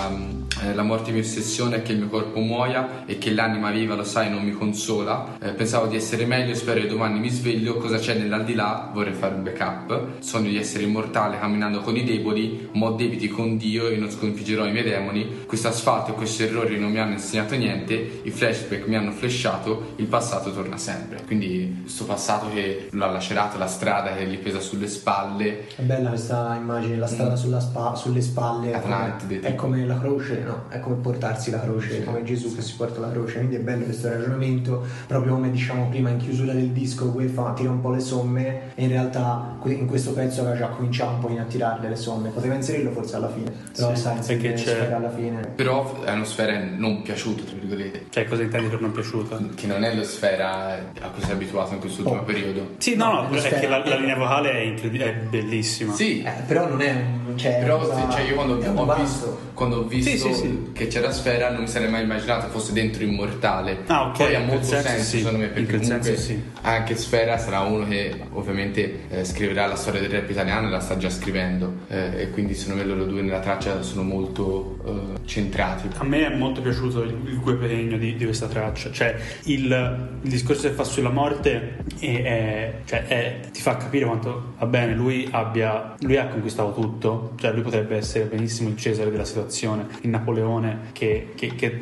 eh, la morte mia ossessione è che il mio corpo muoia e che l'anima viva lo sai non mi consola. Eh, pensavo di essere meglio, spero che domani mi sveglio. Cosa c'è nell'aldilà? Vorrei fare un backup. Sogno di essere immortale camminando con i deboli, ma ho debiti con Dio e non sconfiggerò i miei demoni. Questo asfalto e questi errori non mi hanno insegnato niente. I flashback mi hanno flashato. Il passato torna sempre. Quindi questo passato che l'ha lacerato, la strada che gli pesa sulle spalle. È bella questa immagine, la strada sulla spa- sulle spalle. Atlantide, È come la croce croce, no, è come portarsi la croce, come Gesù che si porta la croce, quindi è bello questo ragionamento, proprio come diciamo prima in chiusura del disco, Gue fa, tira un po' le somme e in realtà in questo pezzo aveva già cominciato un po' a tirare le somme, poteva inserirlo forse alla fine, però Sì, sai, perché inserire c'è- alla fine. Però è una sfera non piaciuta, tra virgolette. Cioè, cosa intendi per non piaciuta? Che non è la sfera a cui sei abituato in quest'ultimo Oh. periodo. Sì, no, no, No, è che la, la linea vocale è, incredi- è bellissima. Sì, Eh, però non è un... Cioè, Però una cosa- cioè, io quando ho visto, quando ho visto Sì, sì, sì. che c'era Sfera non mi sarei mai immaginato fosse dentro Immortale. Ah, ok, Poi ha in molto senso senso sì. secondo me In perché comunque sì. anche Sfera sarà uno che ovviamente eh, scriverà la storia del rap italiano e la sta già scrivendo Eh, e quindi secondo me loro due nella traccia sono molto eh, centrati. A me è molto piaciuto il, il guepegno di, di questa traccia, cioè il, il discorso che fa sulla morte è- è- cioè, è- ti fa capire quanto va bene lui abbia lui ha conquistato tutto, cioè lui potrebbe essere benissimo il Cesare della situazione, il Napoleone che, che- che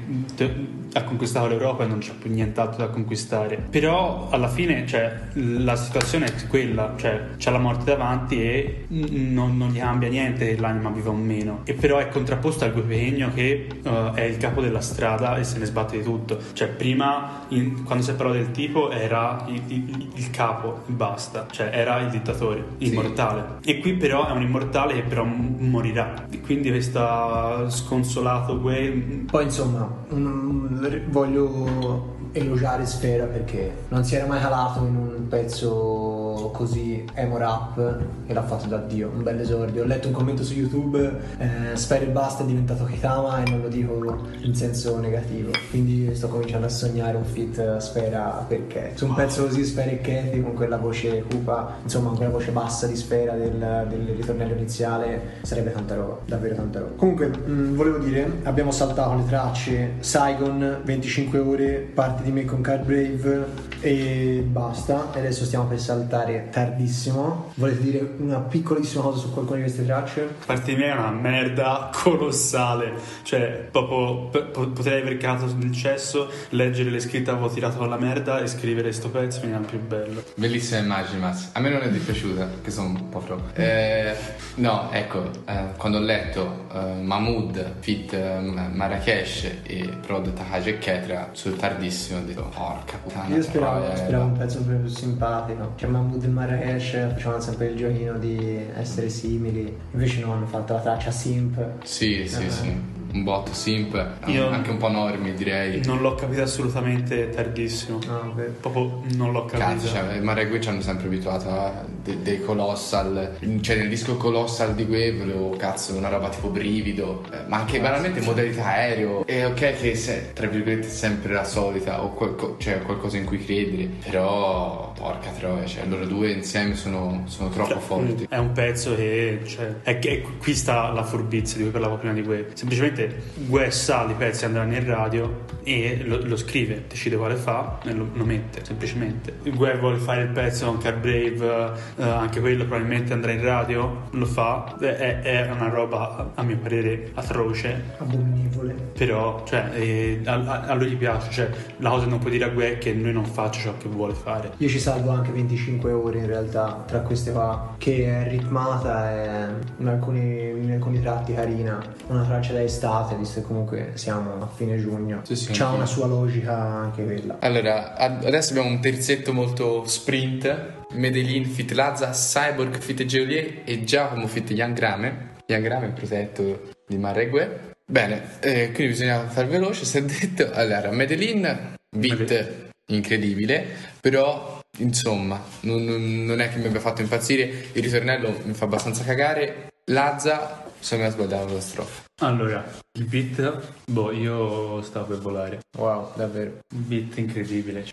ha conquistato l'Europa e non c'è più nient'altro da conquistare, però alla fine cioè, la situazione è quella, cioè c'è la morte davanti e non, non gli cambia niente l'anima viva o meno, e però è contrapposto al guepegno che eh, è il capo della strada e se ne sbatte di tutto, cioè prima in- quando si è parlato del tipo era il, il- il capo e basta, cioè era il dittatore, immortale, e qui però è un immortale che però morirà, E quindi questa sconsolato Gue Poi insomma, mm, voglio elogiare Sfera perché non si era mai calato in un pezzo così emo rap e l'ha fatto da Dio, un bel esordio. Ho letto un commento su YouTube, eh, Sfera e basta è diventato Kitama e non lo dico in senso negativo. Quindi sto cominciando a sognare un fit eh, Sfera perché su un pezzo così Sfera e Kathy con quella voce cupa, insomma quella voce bassa di Sfera del, del ritornello iniziale sarebbe tanta roba, davvero tanta roba. Comunque, mh, volevo dire, abbiamo saltato le tracce Saigon, 25 ore, parte di me con Card Brave e basta. E adesso stiamo per saltare tardissimo. Volete dire una piccolissima cosa su qualcuna di queste tracce? parte di me è una merda colossale. Cioè, proprio p- po- potrei aver cagato nel cesso, leggere le scritte avevo tirato alla merda e scrivere sto pezzo mi era più bello. Bellissima immagine, Maz. A me non è dispiaciuta, perché sono un po' pro. Eh, no, ecco, eh, quando ho letto eh, Mahmood, Fit eh, Marrakesh e Prod Takagi e Ketra sul tardissimo ho detto, porca puttana. Io speravo, troia, speravo eh, un pezzo più simpatico. Cioè, Mahmood e Marrakesh facevano sempre il giochino di essere simili. Invece no, hanno fatto la traccia simp. Sì, sì, Eh. sì. Un botto simp, Io- anche un po' normi direi. Non l'ho capito assolutamente tardissimo. No, beh. Proprio non l'ho capito. Cazzo, cioè, Marrakesh ci hanno sempre abituato a de- dei Colossal. Cioè, nel disco Colossal di Gue volevo, cazzo, una roba tipo brivido, eh, ma anche banalmente in modalità aereo. È ok che, se, tra virgolette, è sempre la solita, o qualco- cioè, qualcosa in cui credere, però, porca troia, cioè, loro due insieme sono, sono troppo Cioè, forti. È un pezzo che, cioè, è che qui sta la furbizia di cui parlavo prima di Gue. Semplicemente Gue sa i pezzi andranno in radio e lo, lo scrive, decide quale fa e lo, lo mette, semplicemente. Gue vuole fare il pezzo con Car Brave, eh, anche quello probabilmente andrà in radio, lo fa. È, è una roba, a mio parere, atroce. Abominevole. Però, cioè, eh, a, a- lui gli piace, cioè, la cosa che non puoi dire a Gue è che lui non faccia ciò che vuole fare. Io ci salvo anche 25 ore in realtà tra queste qua, che è ritmata e in alcuni, in alcuni tratti carina. Una traccia da estate, visto che comunque siamo a fine giugno. Sì, sì, C'ha anche. una sua logica anche quella. Allora, ad- adesso abbiamo un terzetto molto sprint. Medellin fit Lazza, Cyborg fit Geolier e Giacomo fit Young Grame. Young Grame è il protetto di Marregue. Bene, eh, quindi bisogna far veloce, si è detto. Allora, Medellin, beat incredibile, però insomma, non, non- non è che mi abbia fatto impazzire. Il ritornello mi fa abbastanza cagare. Lazza, secondo me ha sbagliato la strofa. Allora, il beat, boh, io stavo per volare. Wow, davvero. Un beat incredibile.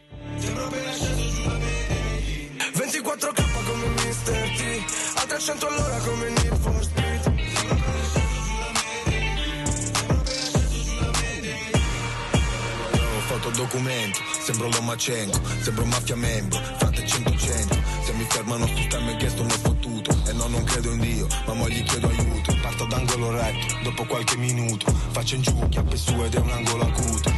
24k come Mr. T A 300 all'ora come Need for Speed Ho fatto documento, sembro l'Omacenco Sembro mafia membro, frate 100 100 Se mi fermano sul time che sono fottuto E no, non credo in Dio, ma mo gli chiedo aiuto Parto d'angolo retto, dopo qualche minuto Faccio in giù, chiappe su ed è un angolo acuto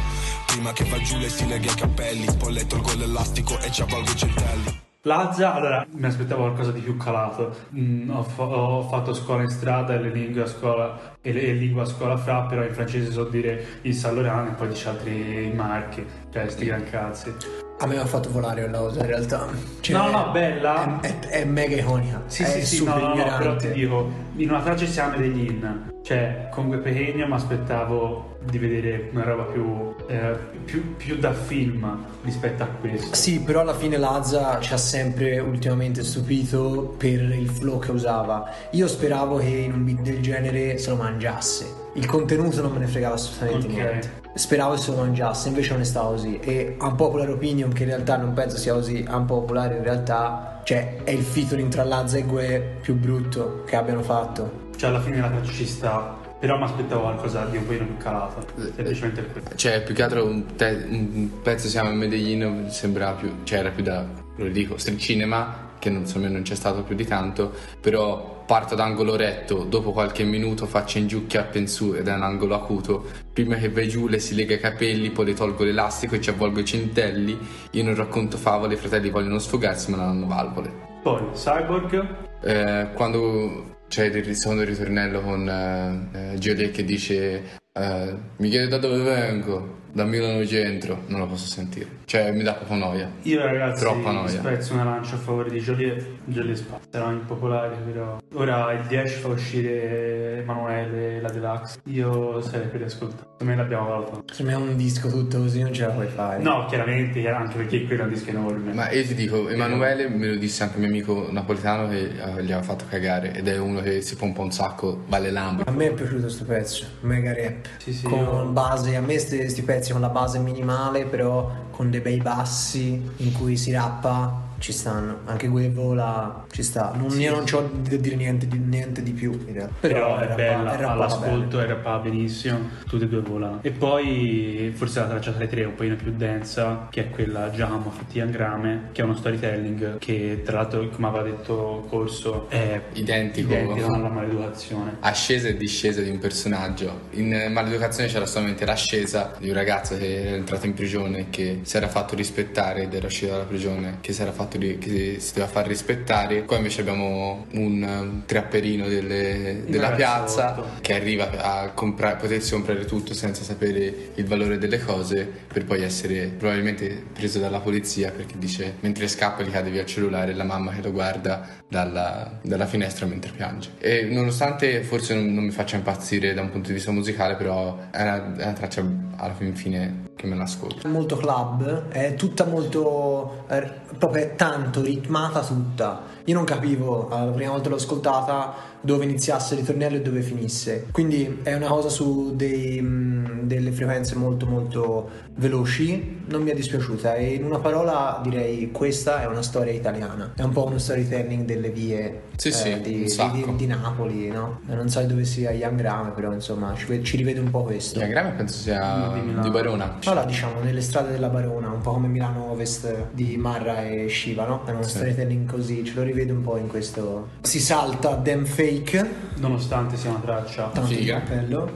Prima che va giù le si lega i capelli Poi le tolgo l'elastico e ci avvalgo i centelli Lazza, allora mi aspettavo qualcosa di più calato. Mm, ho, fa- ho fatto scuola in strada e le lingue a scuola e, le- e a scuola fra, però in francese so dire il San Laurent e poi dice altri marchi, cioè sti gran cazzi. A me mi ha fatto volare quella cosa in realtà. Cioè, No, no, bella. È, è- è mega iconica. Sì, è sì, sì, no, no, no, però ti dico, in una traccia siamo degli in, cioè con Gue Pequeno mi aspettavo di vedere una roba più, eh, più, più da film rispetto a questo. Sì, però alla fine Lazza ci ha sempre ultimamente stupito per il flow che usava. Io speravo che in un beat del genere se lo mangiasse. Il contenuto non me ne fregava assolutamente Ok. niente. Speravo che lo mangiasse, invece non è stato così. E Unpopular Opinion, che in realtà non penso sia così unpopular, in realtà, cioè, è il featuring tra Lazza e Gue più brutto che abbiano fatto. Cioè alla fine la traccia ci sta, però mi aspettavo qualcosa di un po' più calato, semplicemente per questo. Cioè, più che altro un, te- un pezzo siamo a Medellin sembrava più, cioè era più da, lo dico, street cinema, che non, insomma non c'è stato più di tanto, però parto da angolo retto, dopo qualche minuto faccio in giù, chiappo in su ed è un angolo acuto, prima che vai giù le si lega i capelli, poi le tolgo l'elastico e ci avvolgo i centelli, io non racconto favole, i fratelli vogliono sfogarsi ma non hanno valvole. Poi Cyborg, Eh, quando c'è il secondo ritornello con eh, eh, Geodet che dice eh, mi chiede da dove vengo da Milano centro non lo posso sentire cioè mi dà proprio noia io ragazzi Troppa noia. spezzo una lancia a favore di Joliet, Joliet Spazio, era impopolare però. Ora il 10 fa uscire Emanuele, la Deluxe, io sarei per riascoltare, secondo me l'abbiamo valutato. Secondo me è un disco tutto così, non ce la puoi fare. No, chiaramente, anche perché quello è un disco enorme. ma io ti dico Emanuele me lo disse anche un mio amico napoletano che eh, gli aveva fatto cagare ed è uno che si pompa un sacco vale lambo A me è piaciuto questo pezzo, mega rap. Sì, sì, con io- base, a me questi pezzi con la base minimale, però con dei bei bassi in cui si rappa, ci stanno. Anche quel vola ci sta. Non, io non ho da dire niente di, niente di più in realtà. però è bella, è rappata all'ascolto è rappata benissimo, tutte e due volano. E poi forse la traccia tra le tre è un po' più densa, che è quella Giamo Fatti Angrame, che è uno storytelling che tra l'altro, come aveva detto Corso, è Identico. identico alla maleducazione. ascesa e discesa di un personaggio. In eh, Maleducazione c'era solamente l'ascesa di un ragazzo che era entrato in prigione, che si era fatto rispettare ed era uscito dalla prigione, che si era fatto ri- che si doveva far rispettare. Qua invece abbiamo un, trapperino delle- della piazza che arriva a comprare, potersi comprare tutto senza sapere il valore delle cose per poi essere probabilmente preso dalla polizia perché dice mentre scappa gli cade via il cellulare e la mamma che lo guarda dalla, dalla finestra mentre piange. E nonostante forse non, non mi faccia impazzire da un punto di vista musicale, però è una, è una traccia alla fin fine che me l'ascolto. molto club, è tutta molto eh, proprio tanto ritmata tutta. Io non capivo la prima volta l'ho ascoltata dove iniziasse il ritornello e dove finisse. Quindi è una cosa su dei, mh, delle frequenze molto molto veloci, non mi è dispiaciuta e in una parola direi questa è una storia italiana. È un po' uno storytelling delle vie Sì, eh, sì, di, di- di Napoli, no? Non so dove sia Young Grame, però insomma ci, ci rivede un po' questo. Diagramma penso sia Di di Barona. Allora diciamo nelle strade della Barona, un po' come Milano Ovest di Marra e Shiva, no? È uno Sì. storytelling così, ce lo rivedo un po' in questo. Si salta Damn Fake, Nonostante sia una traccia tanto di Figa. cappello.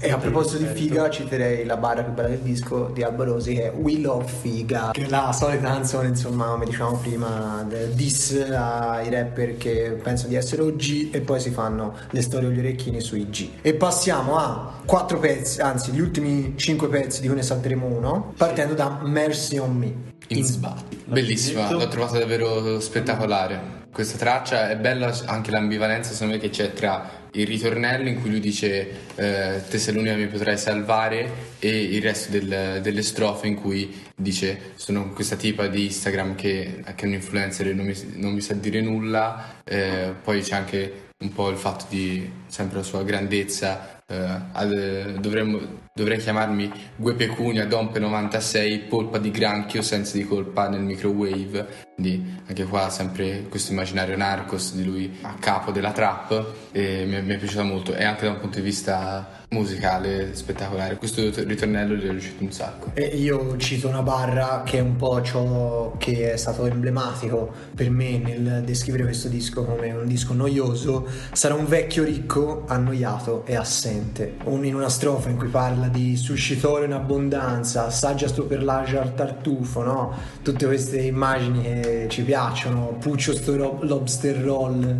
E a proposito di figa, citerei la barra più bella del disco di Alba Rosi che è We Love Figa, che è la solita canzone, insomma, come dicevamo prima, del diss ai rapper che pensano di essere OG e poi si fanno le storie agli orecchini sui G. E passiamo a quattro pezzi, anzi gli ultimi cinque pezzi di cui ne salteremo uno, partendo da Mercy on Me. In Sba. Bellissima, l'ho trovata davvero spettacolare. Questa traccia è bella anche l'ambivalenza secondo me che c'è tra il ritornello in cui lui dice eh, te sei l'unica mi potrai salvare e il resto del- delle strofe in cui dice sono questa tipa di Instagram che, che è un influencer e non mi, non mi sa dire nulla Eh, poi c'è anche un po' il fatto di sempre la sua grandezza eh, ad- dovremmo, dovrei chiamarmi Gue Pecunia Dompe 96 polpa di granchio senza di colpa nel microwave quindi anche qua sempre questo immaginario narcos di lui a capo della trap e mi, è- mi è piaciuta molto e anche da un punto di vista musicale spettacolare questo ritornello gli è riuscito un sacco E io cito una barra che è un po' ciò che è stato emblematico per me nel descrivere questo disco come un disco noioso. Sarà un vecchio ricco annoiato e assente. Un- in una strofa in cui parla di suscitore in abbondanza, assaggia sto per l'agio al tartufo, no? Tutte queste immagini che ci piacciono, Puccio lobster roll,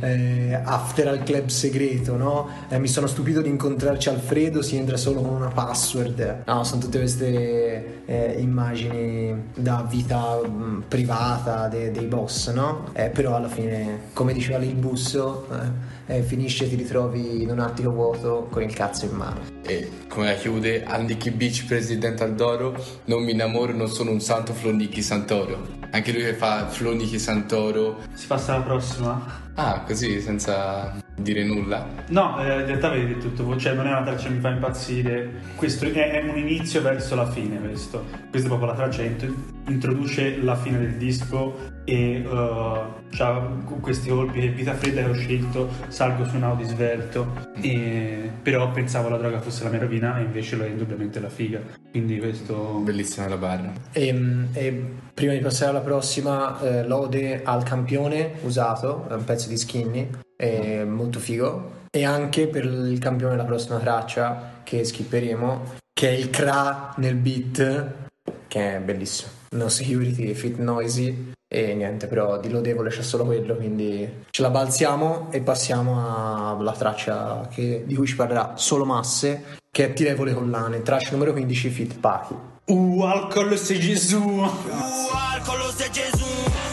eh, after al club segreto, no? Eh, mi sono stupito di incontrarci Alfredo, si entra solo con una password. No, sono tutte queste eh, immagini da vita mh, privata de- dei boss, no? Eh, però alla fine, come diceva lì il busso, eh, finisce e ti ritrovi in un attico vuoto con il cazzo in mano. E come la chiude, Andichi Beach Presidente Aldoro, non mi innamoro, non sono un santo Flondichi Santoro. Anche lui che fa Flondichi Santoro. Si passa alla prossima? Ah, così, senza dire nulla. No, eh, in realtà vedi tutto, cioè non è una traccia che mi fa impazzire, questo è, è un inizio verso la fine questo, questa è proprio la traccia che int- introduce la fine del disco e uh, c'ha questi colpi che vita fredda che ho scelto, salgo su un Audi svelto, e, però pensavo la droga fosse la mia rovina e invece lo è indubbiamente la figa, quindi questo... Bellissima la barra. E, Ehm, e prima di passare alla prossima, eh, lode al campione usato, è un pezzo di skinny, è molto figo. E anche per il campione della prossima traccia che skipperemo, che è il Kra nel beat, che è bellissimo. No security, fit noisy e niente, però di lodevole c'è solo quello, quindi ce la balziamo e passiamo alla traccia che- di cui ci parlerà solo Masse, che è Tirevole Collane, traccia numero 15, Fit Pachi. Uh, alcol sei Gesù! Uh, alcol sei Gesù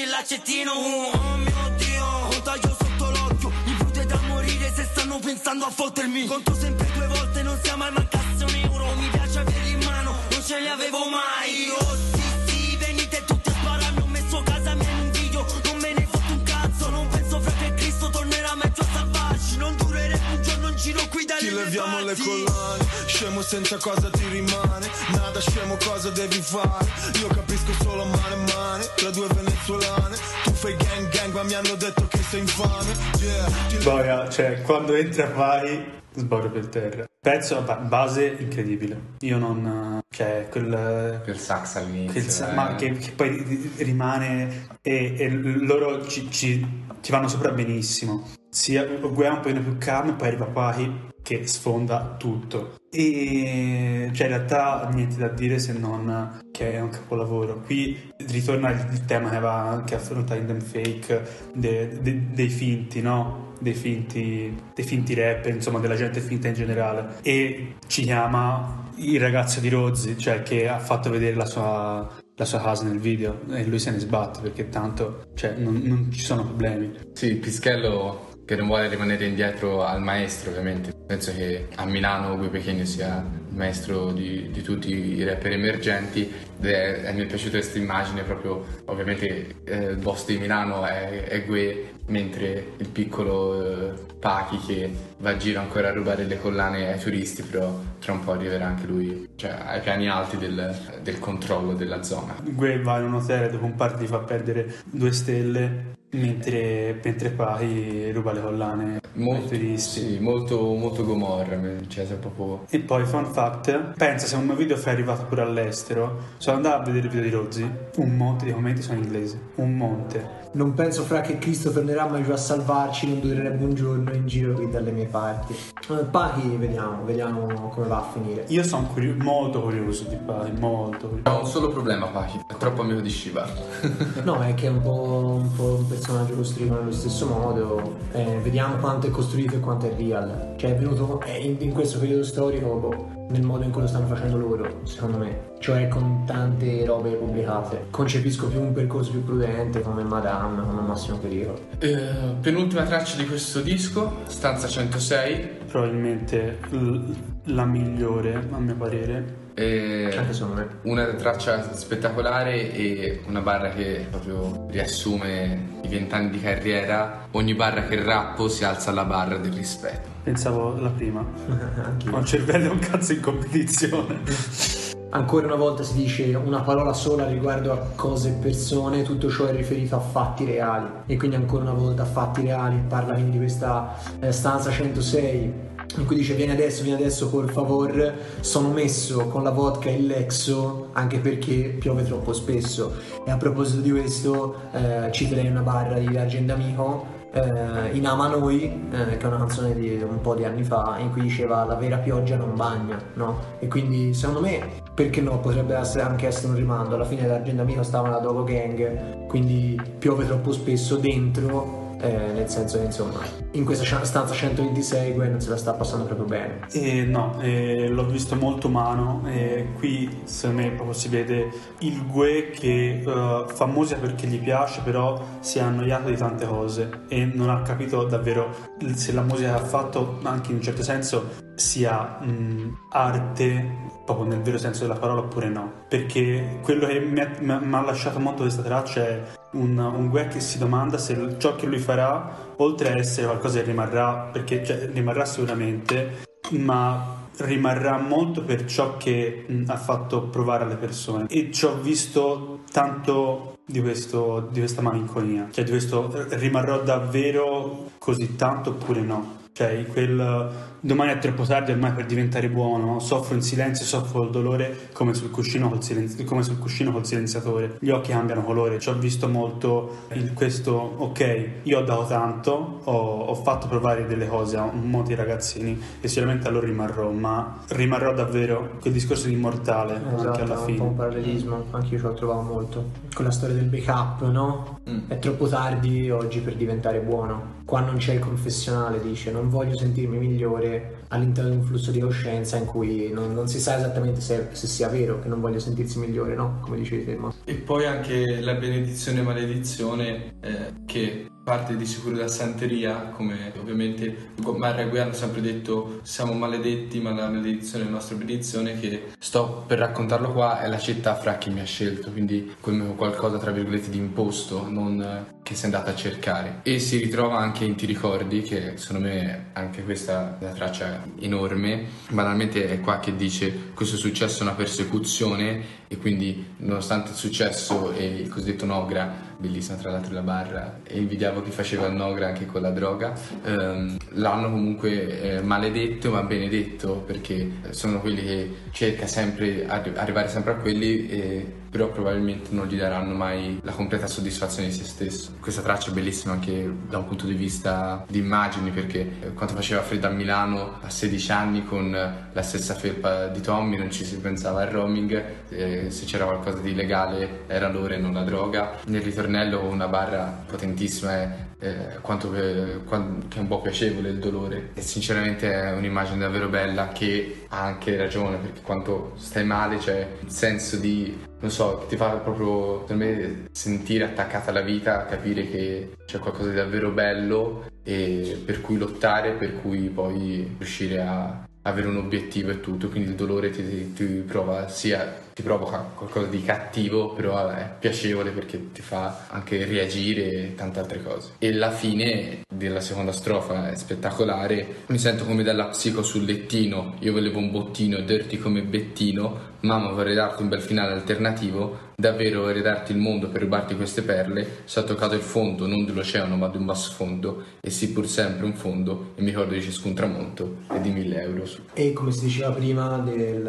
riconosce l'accettino. Oh mio Dio Un taglio sotto l'occhio. Mi brute da morire se stanno pensando a fottermi. Conto sempre due volte non sia mai mancasse un euro. Mi piace averli in mano Non ce li avevo mai. Oh sì sì venite tutti a spararmi. Ho messo casa mia in un video. Non me ne fotto un cazzo Non penso fra che Cristo tornerà mezzo a salvarci. Non durerebbe un giorno giro qui dalle Ti leviamo le parti. collane, scemo senza cosa ti rimane. Nada scemo cosa devi fare. Io capisco solo mane mane Tra due venezuelane. Tu fai gang gang ma mi hanno detto che sei infame. Yeah, ti Boia, cioè quando entra vai sborro per terra. Pezzo, ba- base incredibile. Io non... cioè quel... Quel sax all'inizio. che, sa- eh. ma che, che poi ri- rimane e, e loro ci, ci- ci vanno sopra benissimo. Sia Guea un po' più calmo, poi arriva Pahi che sfonda tutto. E cioè in realtà niente da dire se non che è un capolavoro. Qui ritorna il, tema che aveva che affronta in Them Fake de- de- dei finti, no? Dei finti, dei finti rap, insomma, della gente finta in generale. E ci chiama il ragazzo di Rozzi, cioè che ha fatto vedere la sua, la sua casa nel video e lui se ne sbatte perché tanto cioè, non, non ci sono problemi. Sì, Pischello che non vuole rimanere indietro al maestro, ovviamente. Penso che a Milano Gue Pechegno sia il maestro di, di tutti i rapper emergenti. Ed è, mi è piaciuta questa immagine proprio, ovviamente eh, il boss di Milano è, è Gue, mentre il piccolo eh, Pachi che va a giro ancora a rubare le collane ai turisti, però tra un po' arriverà anche lui, cioè ai piani alti del, del controllo della zona. Gue va in un hotel dopo un party fa perdere due stelle mentre, mentre Pahi ruba le collane ai Molto, turisti. sì, molto, molto Gomorra, cioè proprio... E poi, fun fact, pensa se un mio video fosse arrivato pure all'estero, sono andato a vedere il video di Rozzi, un monte di commenti sono in inglese, un monte. Non penso fra che Cristo tornerà mai giù a salvarci, non durerebbe un giorno in giro qui dalle mie parti. Eh, Pachi, vediamo, vediamo come va a finire. Io sono curio- molto curioso di Pahi, molto curioso. Ho un solo problema, Pachi, è troppo amico di Shiva. No, è che è un po', un po' un personaggio costruito nello stesso modo. Eh, vediamo quanto è costruito e quanto è real. Cioè è venuto eh, in, in questo periodo storico boh, nel modo in cui lo stanno facendo loro, secondo me. Cioè con tante robe pubblicate. Concepisco più un percorso più prudente come Madame, come Massimo Pericolo. Eh, penultima traccia di questo disco, Stanza 106. Probabilmente l- la migliore, a mio parere. eh, Anche secondo me. una traccia spettacolare e una barra che proprio riassume i vent'anni di carriera. Ogni barra che rappo si alza alla barra del rispetto. Pensavo la prima. Ho il cervello è un cazzo in competizione. Ancora una volta si dice una parola sola riguardo a cose e persone, tutto ciò è riferito a fatti reali. E quindi ancora una volta fatti reali, parla quindi di questa eh, stanza 106 in cui dice vieni adesso, vieni adesso por favor, sono messo con la vodka e il Lexo anche perché piove troppo spesso. E a proposito di questo eh, citerei una barra di Argent Amico eh, in Ama Noi, eh, che è una canzone di un po' di anni fa, in cui diceva la vera pioggia non bagna, no? E quindi secondo me, perché no, potrebbe essere anche essere un rimando, alla fine l'agenda amica stava nella Dogo Gang, quindi piove troppo spesso dentro eh, nel senso che insomma in questa stanza 126 Gwen non se la sta passando proprio bene. Eh, no, eh, l'ho visto molto umano e qui secondo me proprio si vede il Gue che uh, fa musica perché gli piace però si è annoiato di tante cose e non ha capito davvero se la musica che ha fatto anche in un certo senso sia mh, arte proprio nel vero senso della parola oppure no perché quello che mi ha, mi ha lasciato molto questa traccia è un, un Gue che si domanda se ciò che lui farà oltre a essere qualcosa che rimarrà perché cioè, rimarrà sicuramente ma rimarrà molto per ciò che mh, ha fatto provare alle persone. E ci ho visto tanto di, questo, di questa malinconia. Cioè di questo rimarrò davvero così tanto oppure no? Cioè quel domani è troppo tardi ormai per diventare buono, soffro in silenzio, soffro il dolore come sul cuscino col, silenzi- come sul cuscino col silenziatore, gli occhi cambiano colore, ci ho visto molto il, questo, ok, io ho dato tanto, ho, ho, fatto provare delle cose a un di ragazzini e sicuramente allora rimarrò, ma rimarrò davvero quel discorso di immortale esatto, anche alla fine. un po' un parallelismo, anche io ce l'ho trovato molto, con la storia del backup, no? Mm. È troppo tardi oggi per diventare buono, qua non c'è il confessionale, dice, non voglio sentirmi migliore all'interno di un flusso di coscienza in cui non, non si sa esattamente se, se, sia vero che non voglio sentirsi migliore, no? Come dicevi prima. E poi anche la benedizione e maledizione eh, che parte di sicuro da santeria, come ovviamente Maria Guia hanno sempre detto siamo maledetti, ma la maledizione è la nostra benedizione, che sto per raccontarlo qua, è la città fra chi mi ha scelto, quindi come qualcosa tra virgolette di imposto, non che sei andata a cercare. E si ritrova anche in Ti ricordi, che secondo me anche questa è una traccia enorme, banalmente è qua che dice questo successo è una persecuzione e quindi nonostante il successo e il cosiddetto Nogra bellissima tra l'altro la barra e invidiavo chi faceva il Nogra anche con la droga ehm, l'hanno comunque eh, maledetto ma benedetto perché sono quelli che cerca sempre arri- arrivare sempre a quelli e però probabilmente non gli daranno mai la completa soddisfazione di se stesso. Questa traccia è bellissima anche da un punto di vista di immagini perché eh, quando faceva freddo a Milano a 16 anni con la stessa felpa di Tommy non ci si pensava al roaming, eh, se c'era qualcosa di illegale era l'ora e non la droga. Nel ritornello una barra potentissima è eh, quanto che, che, è un po' piacevole il dolore. E sinceramente è un'immagine davvero bella che ha anche ragione perché quando stai male c'è il senso di non so, ti fa proprio per me sentire attaccata alla vita, capire che c'è qualcosa di davvero bello e per cui lottare, per cui poi riuscire a avere un obiettivo e tutto, quindi il dolore ti, ti, prova sia ti provoca qualcosa di cattivo, però è piacevole perché ti fa anche reagire e tante altre cose. E la fine della seconda strofa è spettacolare. Mi sento come dalla psico sul lettino, io volevo un bottino dirti come Bettino, mamma vorrei darti un bel finale alternativo, davvero vorrei darti il mondo per rubarti queste perle, ho toccato il fondo non dell'oceano ma di un basso fondo, e sì pur sempre un fondo, e mi ricordo di ciascun tramonto e di mille euro su. E come si diceva prima del...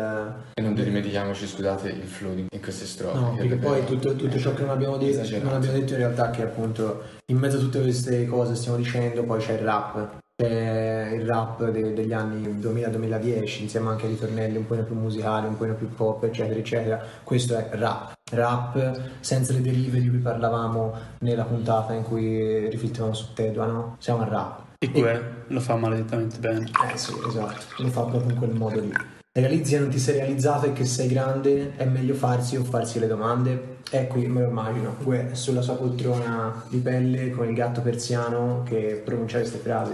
E non dimentichiamoci, scusate, il flow in queste strofe. No, perché poi tutto, tutto, ciò che non abbiamo, detto, non abbiamo detto in realtà che appunto in mezzo a tutte queste cose stiamo dicendo poi c'è il rap. C'è il rap de- degli anni 2000-2010 insieme anche ai ritornelli un po' più musicali, un po' più pop eccetera eccetera. Questo è rap. Rap senza le derive di cui parlavamo nella puntata in cui riflettevamo su Tedua, no? Siamo al rap. E que lo fa maledettamente bene. Eh sì, esatto, lo fa proprio in quel modo lì realizzi e non ti sei realizzato e che sei grande, è meglio farsi o farsi le domande. E qui me lo immagino, Gue sulla sua poltrona di pelle con il gatto persiano che pronuncia queste frasi.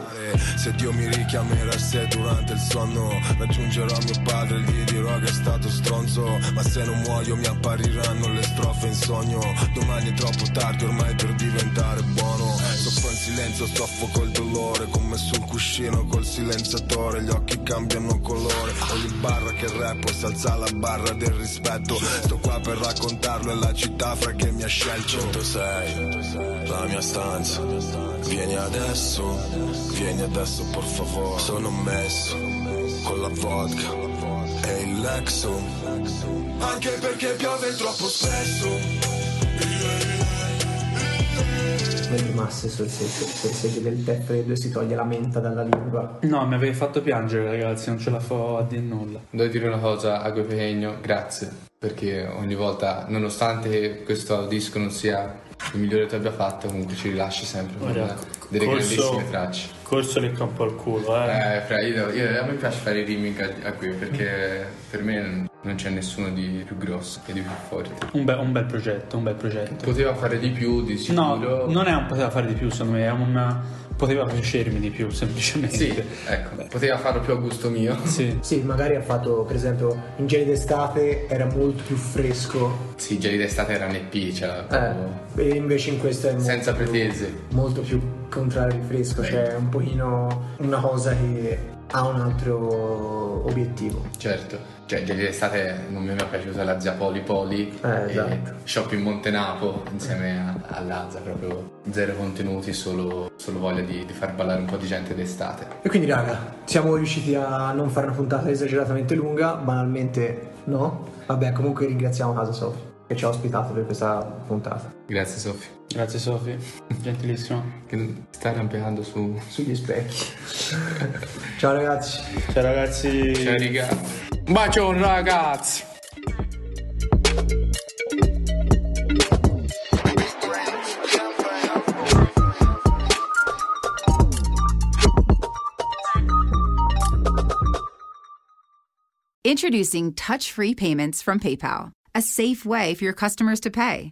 Se Dio mi richiamerà se durante il sonno raggiungerò mio padre, gli dirò che è stato stronzo, ma se non muoio mi appariranno le strofe in sogno. Domani è troppo tardi ormai per diventare buono. In silenzio, soffo col dolore, come sul cuscino col silenziatore, gli occhi cambiano colore. Ogni barra che rappo si alza la barra del rispetto. Sto qua per raccontarlo e la città città fra che mi ha scelto 106, la mia stanza Vieni adesso, vieni adesso por favore Sono messo con la vodka e il Lexo Anche perché piove troppo spesso le grimasse sul secchio, se si vede il tè freddo e si toglie la menta dalla lingua. No, mi avete fatto piangere ragazzi, non ce la fo a dire nulla. Devo dire una cosa a Guepegno, grazie, perché ogni volta, nonostante questo disco non sia il migliore che tu abbia fatto, comunque ci rilasci sempre con Guarda, delle corso- grandissime tracce. Corso lecca un po' il culo, eh. Eh, fra, io, io- a me piace fare i remix a, a qui perché per me non c'è nessuno di più grosso e di più forte. Un, be- un bel progetto, un bel progetto. Poteva fare di più, di No, sicuro. non è un poteva fare di più, secondo me, è un poteva piacermi di più, semplicemente. Sì, ecco, poteva farlo più a gusto mio. Sì. Sì, magari ha fatto, per esempio, in Geli d'estate era molto più fresco, Sì, Geli d'estate era un EP, cioè eh, e invece in questo è molto senza più- pretese. molto più contrario di fresco, cioè un pochino una cosa che ha un altro obiettivo. Certo, cioè Geli d'estate non mi è mai piaciuta la zia Poli Poli Eh, esatto. Shopping Montenapo insieme a, a Lazza, proprio zero contenuti, solo, solo voglia di, di far ballare un po' di gente d'estate. E quindi raga, siamo riusciti a non fare una puntata esageratamente lunga, banalmente no. Vabbè, comunque ringraziamo Casa Sofi che ci ha ospitato per questa puntata. Grazie Sofì, Grazie Sofì, gentilissimo. che sta arrampicando su... Sugli specchi. Ciao ragazzi. Ciao ragazzi. Ciao riga. Un bacione ragazzi! Introducing touch free payments from PayPal, a safe way for your customers to pay.